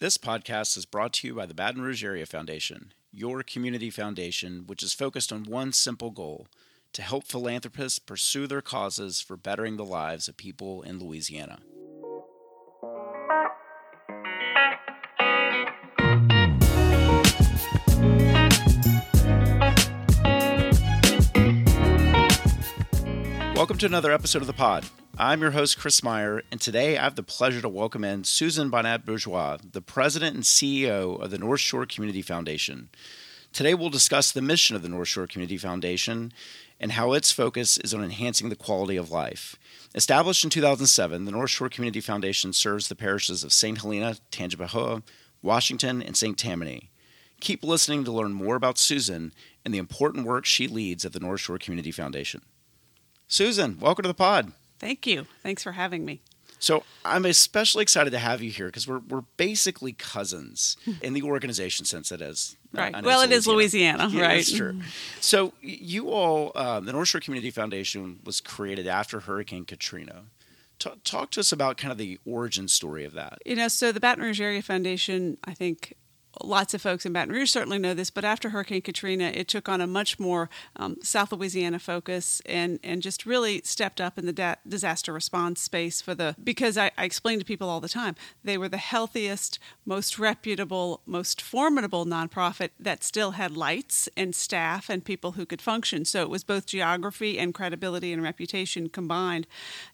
This podcast is brought to you by the Baton Rouge Area Foundation, your community foundation, which is focused on one simple goal to help philanthropists pursue their causes for bettering the lives of people in Louisiana. Welcome to another episode of the pod. I'm your host, Chris Meyer, and today I have the pleasure to welcome in Susan Bonnett Bourgeois, the president and CEO of the North Shore Community Foundation. Today we'll discuss the mission of the North Shore Community Foundation and how its focus is on enhancing the quality of life. Established in 2007, the North Shore Community Foundation serves the parishes of St. Helena, Tangipahoa, Washington, and St. Tammany. Keep listening to learn more about Susan and the important work she leads at the North Shore Community Foundation. Susan, welcome to the pod. Thank you. Thanks for having me. So I'm especially excited to have you here because we're we're basically cousins in the organization sense. It is right. Well, it is Louisiana, yeah, right? That's true. So you all, um, the North Shore Community Foundation was created after Hurricane Katrina. Talk, talk to us about kind of the origin story of that. You know, so the Baton Rouge Area Foundation, I think, lots of folks in Baton Rouge certainly know this, but after Hurricane Katrina, it took on a much more um, South Louisiana focus and, and just really stepped up in the da- disaster response space for the because I, I explain to people all the time they were the healthiest, most reputable, most formidable nonprofit that still had lights and staff and people who could function. So it was both geography and credibility and reputation combined,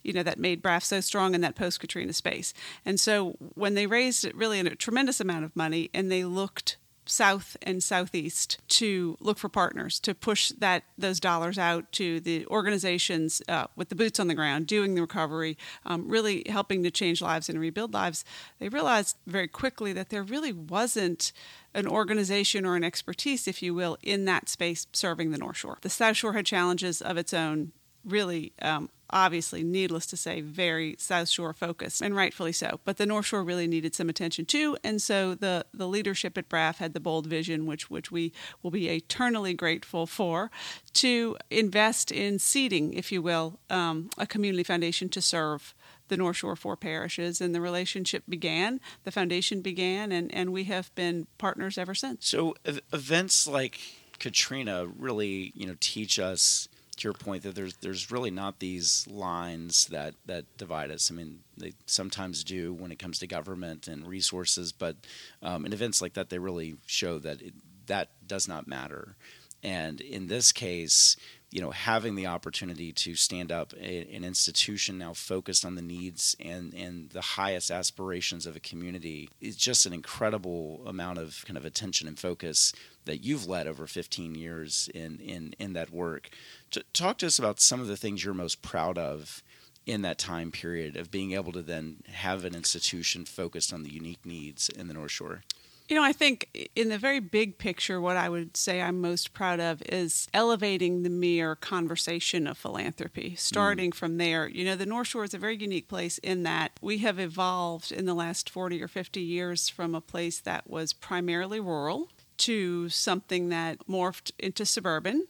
you know, that made BRAF so strong in that post Katrina space. And so when they raised really a tremendous amount of money and they looked south and southeast to look for partners to push that those dollars out to the organizations uh, with the boots on the ground doing the recovery um, really helping to change lives and rebuild lives. They realized very quickly that there really wasn't an organization or an expertise if you will in that space serving the north shore. The south shore had challenges of its own really um, obviously, needless to say, very South Shore focused, and rightfully so. But the North Shore really needed some attention too, and so the the leadership at BRAF had the bold vision, which which we will be eternally grateful for, to invest in seeding, if you will, um, a community foundation to serve the North Shore four parishes, and the relationship began, the foundation began, and, and we have been partners ever since. So events like Katrina really, you know, teach us to your point that there's there's really not these lines that that divide us. I mean, they sometimes do when it comes to government and resources, but um, in events like that, they really show that it, that does not matter. And in this case, you know, having the opportunity to stand up a, an institution now focused on the needs and, and the highest aspirations of a community is just an incredible amount of kind of attention and focus that you've led over 15 years in, in, in that work. To talk to us about some of the things you're most proud of in that time period of being able to then have an institution focused on the unique needs in the North Shore. You know, I think in the very big picture, what I would say I'm most proud of is elevating the mere conversation of philanthropy, starting mm. from there. You know, the North Shore is a very unique place in that we have evolved in the last 40 or 50 years from a place that was primarily rural to something that morphed into suburban.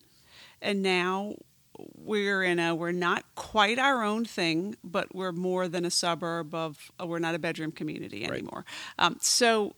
And now we're in a we're not quite our own thing, but we're more than a suburb of we're not a bedroom community anymore. Right. Um, so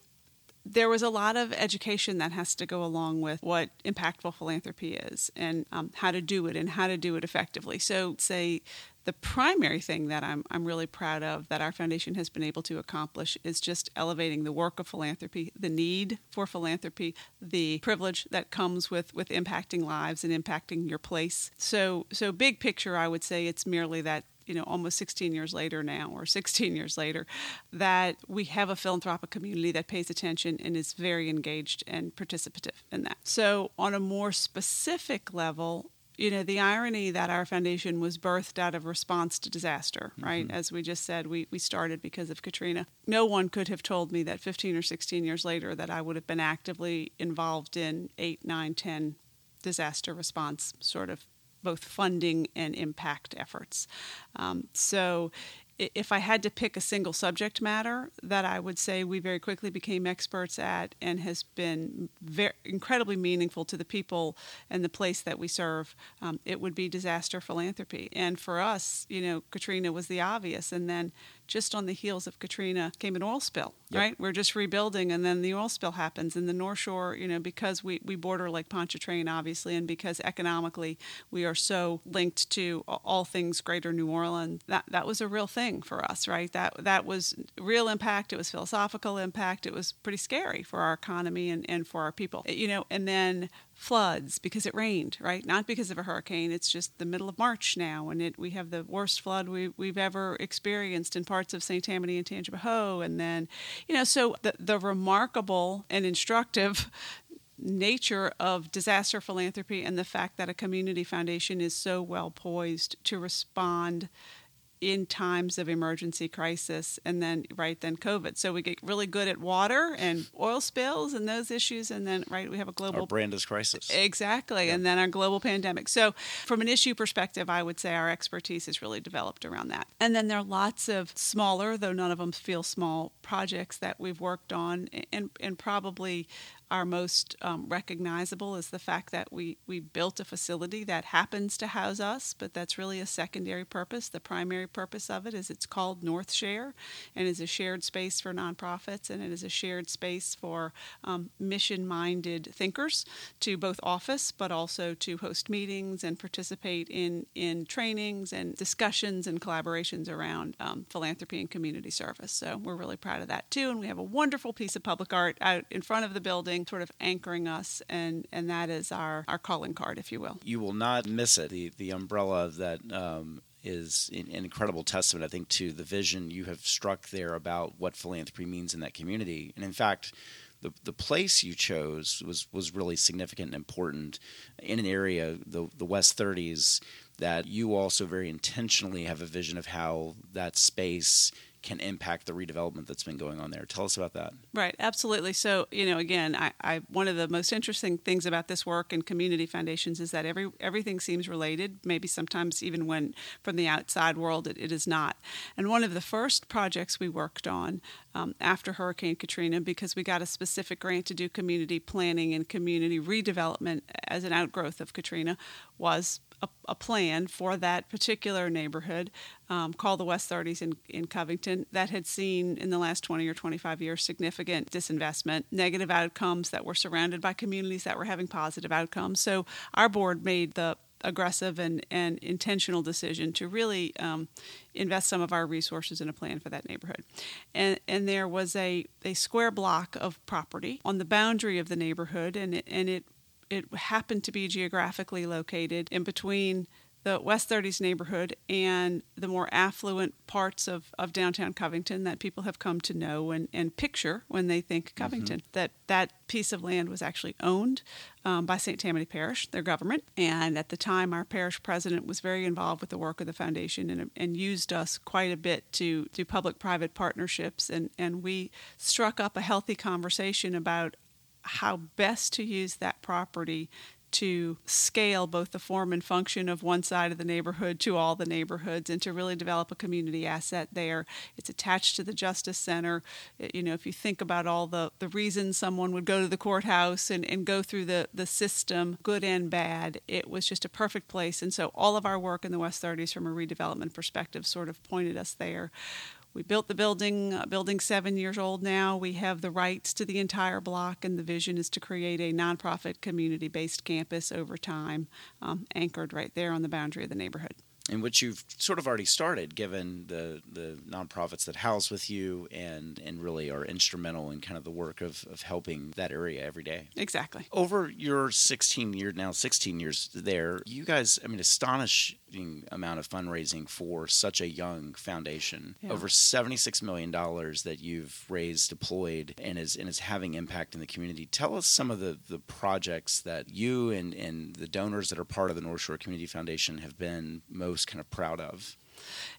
there was a lot of education that has to go along with what impactful philanthropy is and um, how to do it and how to do it effectively. So, say the primary thing that I'm, I'm really proud of that our foundation has been able to accomplish is just elevating the work of philanthropy, the need for philanthropy, the privilege that comes with, with impacting lives and impacting your place. So, so big picture, I would say it's merely that you know almost 16 years later now or 16 years later that we have a philanthropic community that pays attention and is very engaged and participative in that. So on a more specific level you know the irony that our foundation was birthed out of response to disaster right? Mm-hmm. as we just said we, we started because of katrina. No one could have told me that 15 or 16 years later that i would have been actively involved in 8 9 10 disaster response sort of both funding and impact efforts. Um, so, if I had to pick a single subject matter that I would say we very quickly became experts at and has been very, incredibly meaningful to the people and the place that we serve, um, it would be disaster philanthropy. And for us, you know, Katrina was the obvious. And then just on the heels of Katrina came an oil spill, Yep. right? We're just rebuilding, and then the oil spill happens. And the North Shore, you know, because we, we border Lake Pontchartrain, obviously, and because economically we are so linked to all things Greater New Orleans, that that was a real thing for us, right? That that was real impact. It was philosophical impact. It was pretty scary for our economy and, and for our people, you know. And then floods because it rained, right? Not because of a hurricane. It's just the middle of March now, and it we have the worst flood we, we've ever experienced in parts of St. Tammany and Tangipahoa, and then, you know, so the the remarkable and instructive nature of disaster philanthropy and the fact that a community foundation is so well poised to respond in times of emergency crisis and then right then covid so we get really good at water and oil spills and those issues and then right we have a global Our brand is crisis. Exactly. And then our global pandemic. So, from an issue perspective, I would say our expertise is really developed around that. And then there are lots of smaller, though none of them feel small, projects that we've worked on. And, and probably our most um, recognizable is the fact that we, we built a facility that happens to house us, but that's really a secondary purpose. The primary purpose of it is it's called North Share and is a shared space for nonprofits and it is a shared space for um, mission minded thinkers to both office but also to host meetings and participate in, in trainings and discussions and collaborations around um, philanthropy and community service. So we're really proud of that too. And we have a wonderful piece of public art out in front of the building, sort of anchoring us, and, and that is our, our calling card, if you will. you will not miss it. The the umbrella that um, is an an incredible testament, I think, to the vision you have struck there about what philanthropy means in that community. And in fact, the the place you chose was was really significant and important in an area, the the West 30s, that you also very intentionally have a vision of how that space can impact the redevelopment that's been going on there. Tell us about that. Right, absolutely. So, you know, again, I, I one of the most interesting things about this work and community foundations is that every everything seems related. Maybe sometimes even when from the outside world it, it is not. And one of the first projects we worked on um, after Hurricane Katrina, because we got a specific grant to do community planning and community redevelopment as an outgrowth of Katrina, was a, a plan for that particular neighborhood um, called the West 30s in, in Covington that had seen in the last 20 or 25 years significant disinvestment, negative outcomes that were surrounded by communities that were having positive outcomes. So our board made the aggressive and, and intentional decision to really um, invest some of our resources in a plan for that neighborhood. And, and there was a, a square block of property on the boundary of the neighborhood, and it, and it it happened to be geographically located in between the West 30s neighborhood and the more affluent parts of, of downtown Covington that people have come to know and, and picture when they think Covington. That that piece of land was actually owned um, by St. Tammany Parish, their government. And at the time, our parish president was very involved with the work of the foundation and, and used us quite a bit to do public private partnerships. And, and we struck up a healthy conversation about how best to use that property to scale both the form and function of one side of the neighborhood to all the neighborhoods and to really develop a community asset there. It's attached to the Justice Center. It- you know, if you think about all the, the reasons someone would go to the courthouse and, and go through the, the system, good and bad, it was just a perfect place. And so all of our work in the West 30s from a redevelopment perspective sort of pointed us there. We built the building, uh, building seven years old now. We have the rights to the entire block, and the vision is to create a nonprofit community based campus over time, um, anchored right there on the boundary of the neighborhood. in which you've sort of already started, given the the nonprofits that house with you and and really are instrumental in kind of the work of of helping that area every day. Exactly. Over your 16 year now 16 years there, you guys, I mean, astonishing amount of fundraising for such a young foundation. Yeah. Over 76 million dollars that you've raised, deployed, and is and is having impact in the community. Tell us some of the the projects that you and and the donors that are part of the North Shore Community Foundation have been most kind of proud of.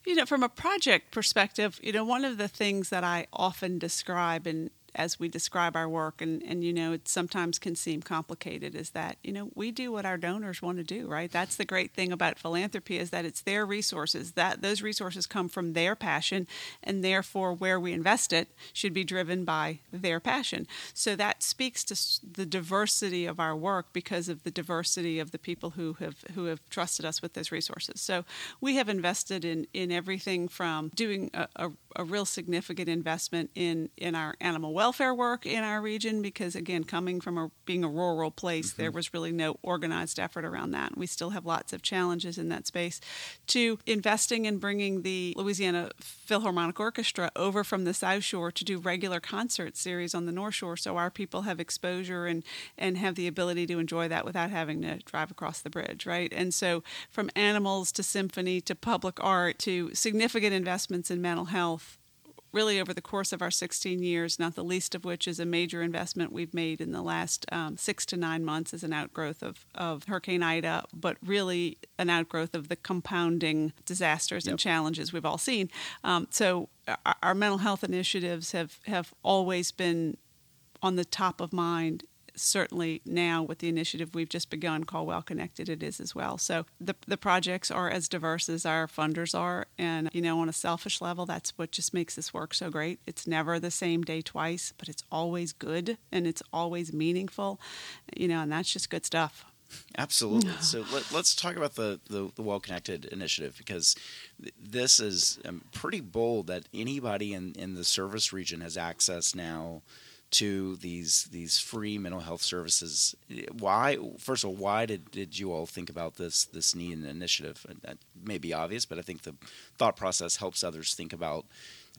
You know, from a project perspective, you know, one of the things that I often describe, and as we describe our work, and, and you know, it sometimes can seem complicated, is that, you know, we do what our donors want to do, right? That's the great thing about philanthropy is that it's their resources, that those resources come from their passion, and therefore where we invest it should be driven by their passion. So that speaks to the diversity of our work because of the diversity of the people who have who have trusted us with those resources. So we have invested in in everything from doing a, a, a real significant investment in in our animal welfare work in our region because again coming from a, being a rural place mm-hmm. there was really no organized effort around that. We still have lots of challenges in that space. To investing in bringing the Louisiana Philharmonic Orchestra over from the South Shore to do regular concert series on the North Shore so our people have exposure and and have the ability to enjoy that without having to drive across the bridge right? And so from animals to symphony to public art to significant investments in mental health really over the course of our 16 years, not the least of which is a major investment we've made in the last um, six to nine months as an outgrowth of, of Hurricane Ida, but really an outgrowth of the compounding disasters yep. and challenges we've all seen. Um, so our, our mental health initiatives have, have always been on the top of mind certainly now with the initiative we've just begun called Well Connected, it is as well. So the, the projects are as diverse as our funders are. And, you know, on a selfish level, that's what just makes this work so great. It's never the same day twice, but it's always good and it's always meaningful, you know, and that's just good stuff. Absolutely. so let, us talk about the, the, the, Well Connected initiative because th- this is um, pretty bold that anybody in, in the service region has access now to these these free mental health services. Why? First of all, why did, did you all think about this this need and initiative? And that may be obvious, but I think the thought process helps others think about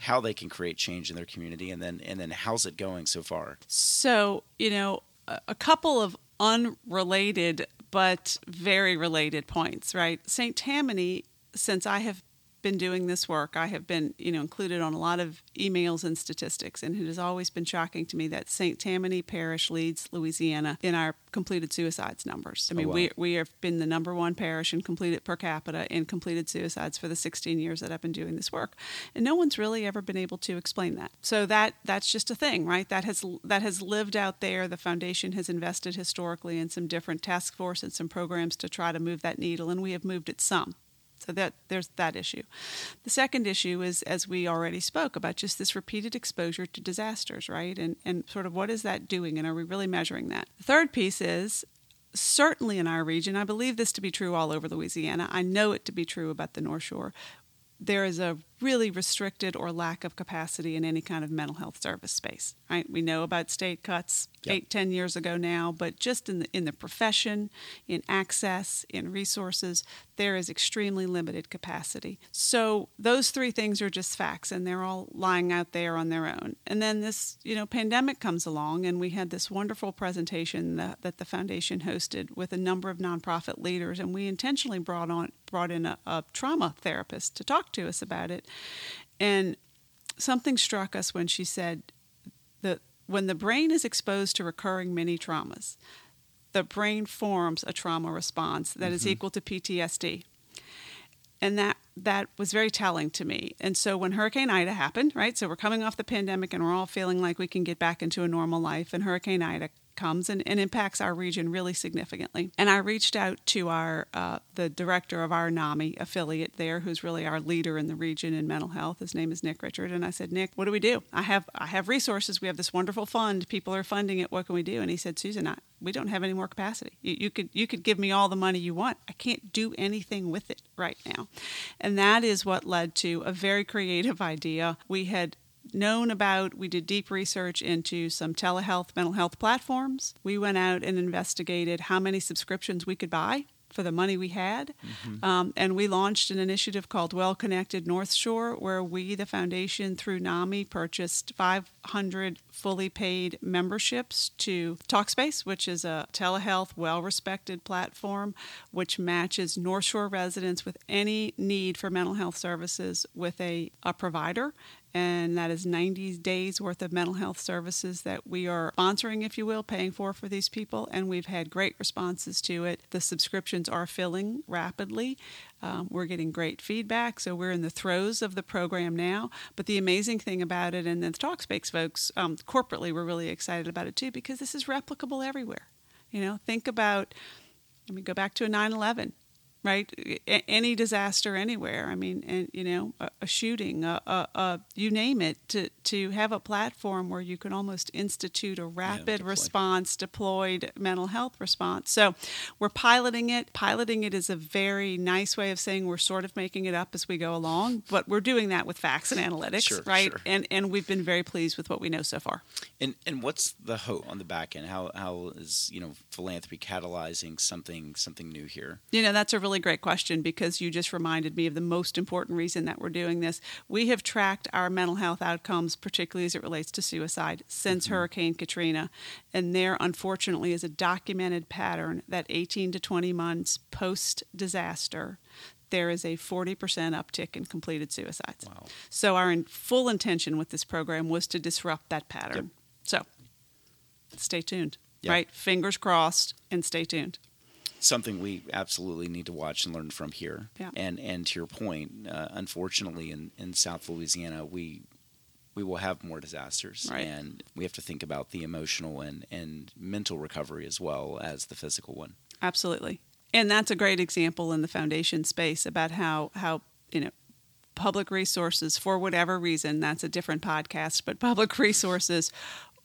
how they can create change in their community, and then and then how's it going so far? So you know, a couple of unrelated but very related points, right? St. Tammany, since I have been doing this work, I have been, you know, included on a lot of emails and statistics, and it has always been shocking to me that St. Tammany Parish leads Louisiana in our completed suicides numbers. I oh, mean, oh, wow. we we have been the number one parish in completed per capita in completed suicides for the 16 years that I've been doing this work, and no one's really ever been able to explain that. So that that's just a thing, right? That has that has lived out there. The foundation has invested historically in some different task force and some programs to try to move that needle, and we have moved it some. So that there's that issue. The second issue is, as we already spoke about, just this repeated exposure to disasters, right? And and sort of what is that doing, and are we really measuring that? The third piece is certainly in our region. I believe this to be true all over Louisiana. I know it to be true about the North Shore. There is a really restricted or lack of capacity in any kind of mental health service space. Right? We know about state cuts yep. eight, ten years ago now, but just in the in the profession, in access, in resources, there is extremely limited capacity. So those three things are just facts, and they're all lying out there on their own. And then this, you know, pandemic comes along, and we had this wonderful presentation that, that the foundation hosted with a number of nonprofit leaders, and we intentionally brought on brought in a, a trauma therapist to talk to us about it and something struck us when she said that when the brain is exposed to recurring mini traumas, the brain forms a trauma response that mm-hmm. is equal to PTSD. And that that was very telling to me. And so when Hurricane Ida happened, right? So we're coming off the pandemic and we're all feeling like we can get back into a normal life. And Hurricane Ida comes and, and impacts our region really significantly. And I reached out to our uh, the director of our NAMI affiliate there, who's really our leader in the region in mental health. His name is Nick Richard, and I said, Nick, what do we do? I have I have resources. We have this wonderful fund. People are funding it. What can we do? And he said, Susan, I, we don't have any more capacity. You, you could you could give me all the money you want. I can't do anything with it right now. And that is what led to a very creative idea. We had known about, we did deep research into some telehealth mental health platforms. We went out and investigated how many subscriptions we could buy for the money we had. Mm-hmm. Um, and we launched an initiative called Well Connected North Shore, where we, the foundation, through NAMI, purchased 500 fully paid memberships to Talkspace, which is a telehealth, well respected platform which matches North Shore residents with any need for mental health services with a, a provider and that is 90 days worth of mental health services that we are sponsoring, if you will, paying for for these people. And we've had great responses to it. The subscriptions are filling rapidly. Um, we're getting great feedback, so we're in the throes of the program now. But the amazing thing about it, and the Talkspace folks um, corporately, we're really excited about it too because this is replicable everywhere. You know, think about, let me go back to a 9 11 right? A- any disaster anywhere. I mean, and you know, a, a shooting, a, a, you name it. To to have a platform where you can almost institute a rapid deploy. response, deployed mental health response. So, we're piloting it. Piloting it is a very nice way of saying we're sort of making it up as we go along, but we're doing that with facts and analytics, Sure, right? sure. And and we've been very pleased with what we know so far. And and what's the hope on the back end? How how is you know philanthropy catalyzing something something new here? You know, that's a really great question because you just reminded me of the most important reason that we're doing this. We have tracked our mental health outcomes, particularly as it relates to suicide, since mm-hmm. Hurricane Katrina. And there, unfortunately, is a documented pattern that 18 to 20 months post disaster, there is a 40% uptick in completed suicides. Wow. So, our in- full intention with this program was to disrupt that pattern. So, stay tuned, Yep. right? Fingers crossed and stay tuned. Something we absolutely need to watch and learn from here. Yeah. And and to your point, uh, unfortunately, in, in South Louisiana, we we will have more disasters, Right. and we have to think about the emotional and and mental recovery as well as the physical one. Absolutely. And that's a great example in the foundation space about how how you know public resources for whatever reason that's a different podcast but public resources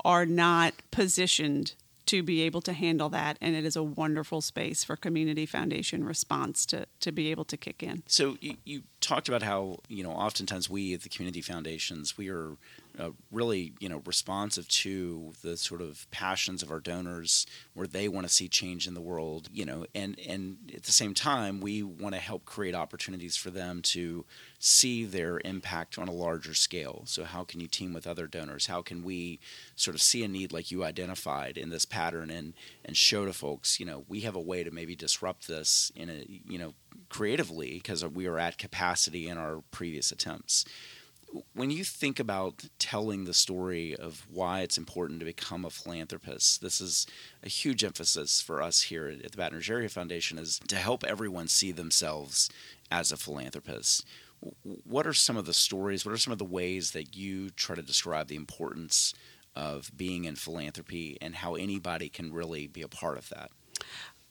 are not positioned to be able to handle that and it is a wonderful space for community foundation response to to be able to kick in. So you, you talked about how you know oftentimes we at the community foundations we are uh, really you know responsive to the sort of passions of our donors where they want to see change in the world you know and and at the same time we want to help create opportunities for them to see their impact on a larger scale. So how can you team with other donors? How can we sort of see a need like you identified in this pattern and and show to folks you know we have a way to maybe disrupt this in a you know creatively because we are at capacity in our previous attempts when you think about telling the story of why it's important to become a philanthropist, this is a huge emphasis for us here at the Baton Rouge Area Foundation is to help everyone see themselves as a philanthropist. What are some of the stories? What are some of the ways that you try to describe the importance of being in philanthropy and how anybody can really be a part of that?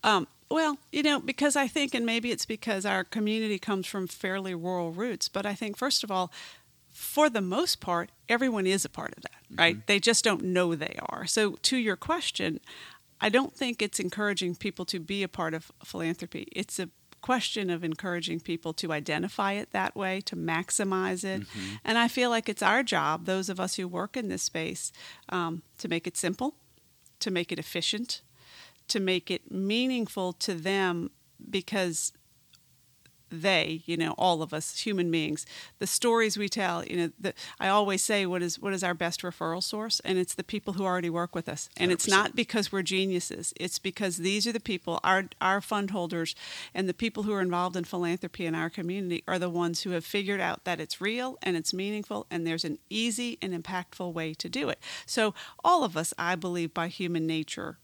Um, well, you know, because I think, and maybe it's because our community comes from fairly rural roots, but I think, first of all, for the most part, everyone is a part of that, right? They just don't know they are. So, to your question, I don't think it's encouraging people to be a part of philanthropy. It's a question of encouraging people to identify it that way, to maximize it. And I feel like it's our job, those of us who work in this space, um, to make it simple, to make it efficient, to make it meaningful to them because they, you know, all of us human beings, the stories we tell, you know, the, I always say what is what is our best referral source and it's the people who already work with us. And it's 100%. not because we're geniuses. It's because these are the people our our fund holders and the people who are involved in philanthropy in our community are the ones who have figured out that it's real and it's meaningful and there's an easy and impactful way to do it. So all of us, I believe by human nature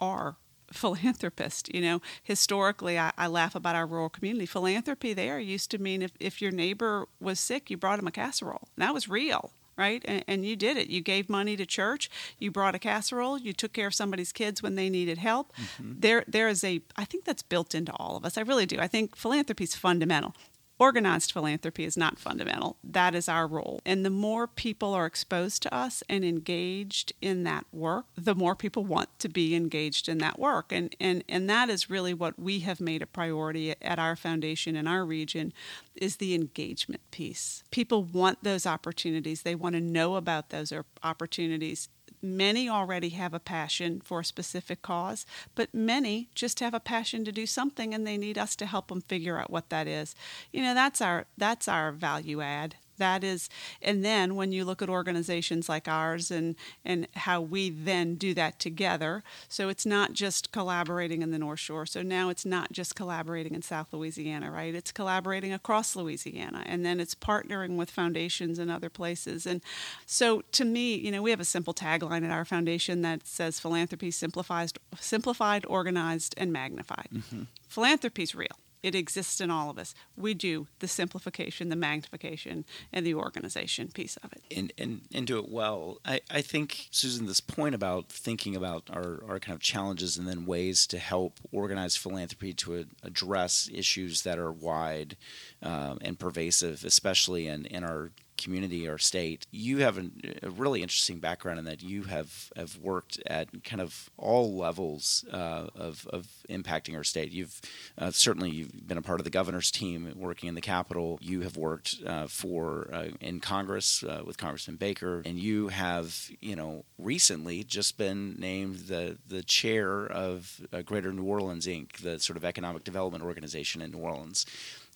are philanthropist. You know, historically, I, I laugh about our rural community. Philanthropy there used to mean if, if your neighbor was sick, you brought him a casserole. And that was real, right? And, and you did it. You gave money to church. You brought a casserole. You took care of somebody's kids when they needed help. Mm-hmm. There, there is a. I think that's built into all of us. I really do. I think philanthropy is fundamental. Organized philanthropy is not fundamental. That is our role. And the more people are exposed to us and engaged in that work, the more people want to be engaged in that work. And, and, and that is really what we have made a priority at our foundation in our region is the engagement piece. People want those opportunities. They want to know about those opportunities. Many already have a passion for a specific cause, but many just have a passion to do something and they need us to help them figure out what that is. You know, that's our that's our value add that is and then when you look at organizations like ours and and how we then do that together so it's not just collaborating in the north shore. So now it's not just collaborating in south louisiana right? It's collaborating across louisiana and then it's partnering with foundations in other places. And so to me you know we have a simple tagline at our foundation that says philanthropy simplified simplified organized and magnified. Mm-hmm. philanthropy is real it exists in all of us. We do the simplification, the magnification, and the organization piece of it. And, and, and do it well. I, I think, Susan, this point about thinking about our, our kind of challenges and then ways to help organize philanthropy to address issues that are wide um, and pervasive, especially in, in our community or state. You have a, a, really interesting background in that you have, have worked at kind of all levels uh, of, of impacting our state. You've uh, certainly you've been a part of the governor's team working in the Capitol. You have worked uh, for uh, in Congress uh, with Congressman Baker, and you have you know recently just been named the the chair of uh, Greater New Orleans Inc., the sort of economic development organization in New Orleans.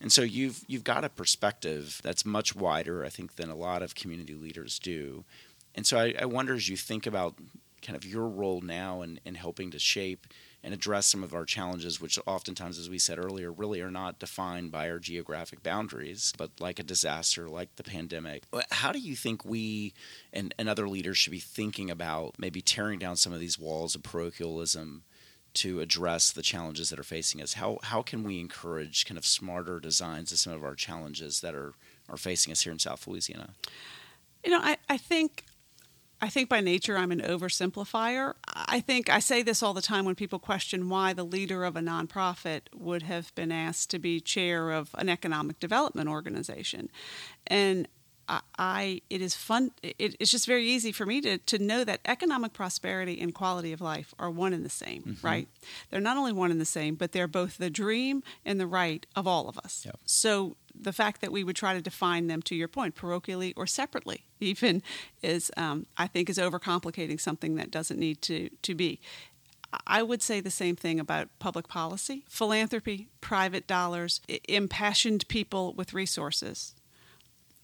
And so you've you've got a perspective that's much wider, I think, than a lot of community leaders do. And so I, I wonder as you think about kind of your role now in, in helping to shape and address some of our challenges, which oftentimes, as we said earlier, really are not defined by our geographic boundaries, but like a disaster, like the pandemic. How do you think we and, and other leaders should be thinking about maybe tearing down some of these walls of parochialism to address the challenges that are facing us? How how can we encourage kind of smarter designs of some of our challenges that are are facing us here in South Louisiana? You know, I, I think I think by nature I'm an oversimplifier. I think I say this all the time when people question why the leader of a nonprofit would have been asked to be chair of an economic development organization. And I, it is fun. It, it's just very easy for me to, to know that economic prosperity and quality of life are one and the same, mm-hmm. right? They're not only one and the same, but they're both the dream and the right of all of us. Yep. So the fact that we would try to define them, to your point, parochially or separately, even is, um, I think, is overcomplicating something that doesn't need to, to be. I would say the same thing about public policy, philanthropy, private dollars, impassioned people with resources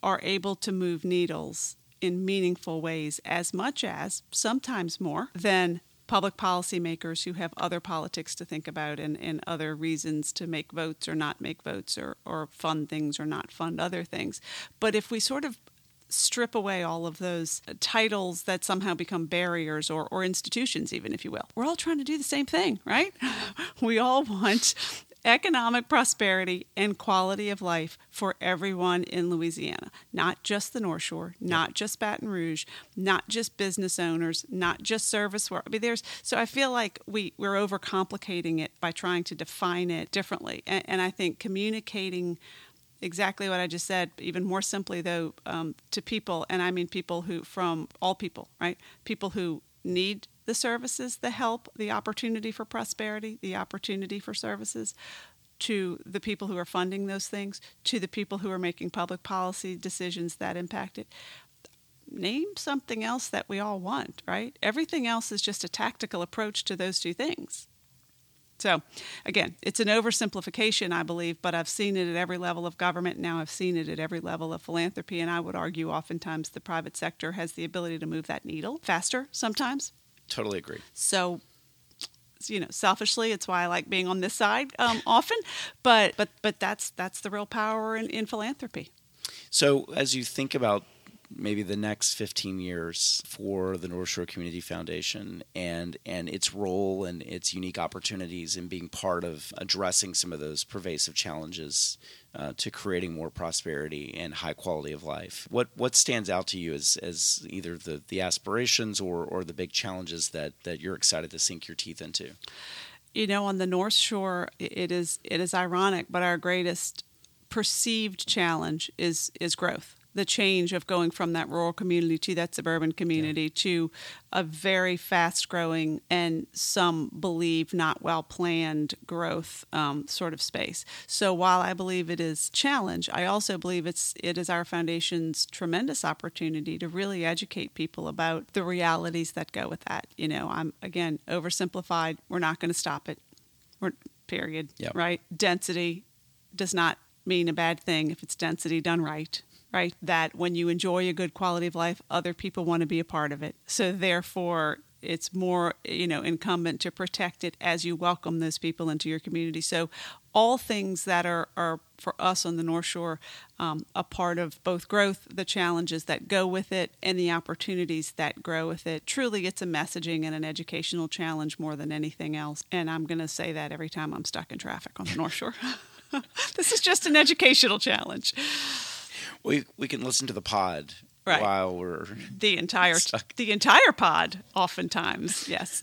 are able to move needles in meaningful ways as much as, sometimes more, than public policymakers who have other politics to think about and, and other reasons to make votes or not make votes or, or fund things or not fund other things. But if we sort of strip away all of those titles that somehow become barriers or, or institutions, even if you will. We're all trying to do the same thing, right? we all want economic prosperity and quality of life for everyone in Louisiana, not just the North Shore, not just Baton Rouge, not just business owners, not just service work. I mean, there's so I feel like we we're overcomplicating it by trying to define it differently, and, and I think communicating exactly what I just said, even more simply though, um, to people, and I mean people who from all people, right? People who need the services, the help, the opportunity for prosperity, the opportunity for services to the people who are funding those things, to the people who are making public policy decisions that impact it. Name something else that we all want, right? Everything else is just a tactical approach to those two things. So, again, it's an oversimplification, I believe, but I've seen it at every level of government. Now I've seen it at every level of philanthropy, and I would argue oftentimes the private sector has the ability to move that needle faster sometimes Totally agree. So, you know, selfishly, it's why I like being on this side um, often. But but but that's that's the real power in, in philanthropy. So, as you think about maybe the next 15 years for the North Shore Community Foundation and and its role and its unique opportunities in being part of addressing some of those pervasive challenges uh, to creating more prosperity and high quality of life. What what stands out to you as, as either the, the aspirations or, or the big challenges that, that you're excited to sink your teeth into? You know, on the North Shore, it is it is ironic, but our greatest perceived challenge is is growth the change of going from that rural community to that suburban community yeah. to a very fast growing and some believe not well planned growth um, sort of space. So while I believe it is challenge, I also believe it's it is our foundation's tremendous opportunity to really educate people about the realities that go with that. You know, I'm again oversimplified. We're not going to stop it. We're period. Yep. Right? Density does not mean a bad thing if it's density done right right? That when you enjoy a good quality of life, other people want to be a part of it. So therefore, it's more you know incumbent to protect it as you welcome those people into your community. So all things that are, are for us on the North Shore um, a part of both growth, the challenges that go with it, and the opportunities that grow with it. Truly, it's a messaging and an educational challenge more than anything else. And I'm going to say that every time I'm stuck in traffic on the North Shore. this is just an educational challenge. We we can listen to the pod Right. while we're The entire Stuck. the entire pod, oftentimes, yes.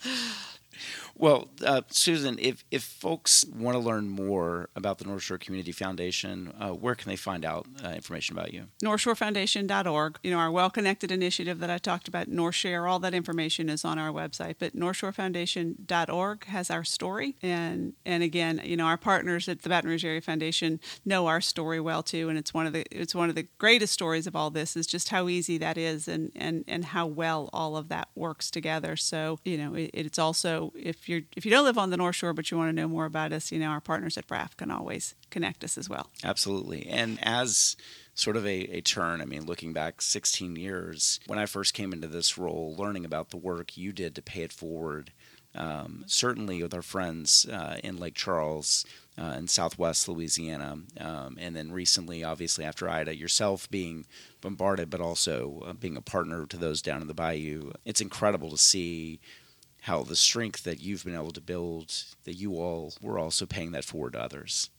Well, uh, Susan, if, if folks want to learn more about the North Shore Community Foundation, uh, where can they find out uh, information about you? NorthShoreFoundation.org. You know, our Well Connected initiative that I talked about, North Share, all that information is on our website. But NorthShoreFoundation.org has our story. And and again, you know, our partners at the Baton Rouge Area Foundation know our story well too. And it's one of the it's one of the greatest stories of all this is just how easy that is and and, and how well all of that works together. So, you know, it, it's also if you're if you don't live on the North Shore but you want to know more about us, you know, our partners at BRAF can always connect us as well. Absolutely. And as sort of a, a turn, I mean, looking back 16 years, when I first came into this role, learning about the work you did to pay it forward, um, certainly with our friends uh, in Lake Charles. Uh, in Southwest Louisiana, um, and then recently, obviously after Ida, yourself being bombarded, but also uh, being a partner to those down in the bayou, it's incredible to see how the strength that you've been able to build, that you all were also paying that forward to others.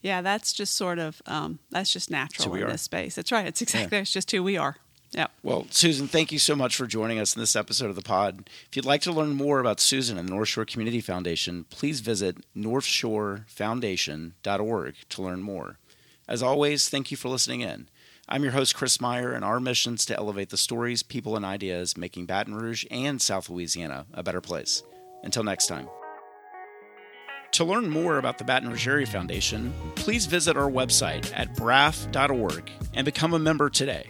Yeah, that's just sort of um, that's just natural in are. this space. That's right. It's exactly it's just who we are. Yeah. Well, Susan, thank you so much for joining us in this episode of the pod. If you'd like to learn more about Susan and the North Shore Community Foundation, please visit northshorefoundation.org to learn more. As always, thank you for listening in. I'm your host, Chris Meyer, and our mission is to elevate the stories, people, and ideas making Baton Rouge and South Louisiana a better place. Until next time. To learn more about the Baton Rouge Area Foundation, please visit our website at braf.org and become a member today.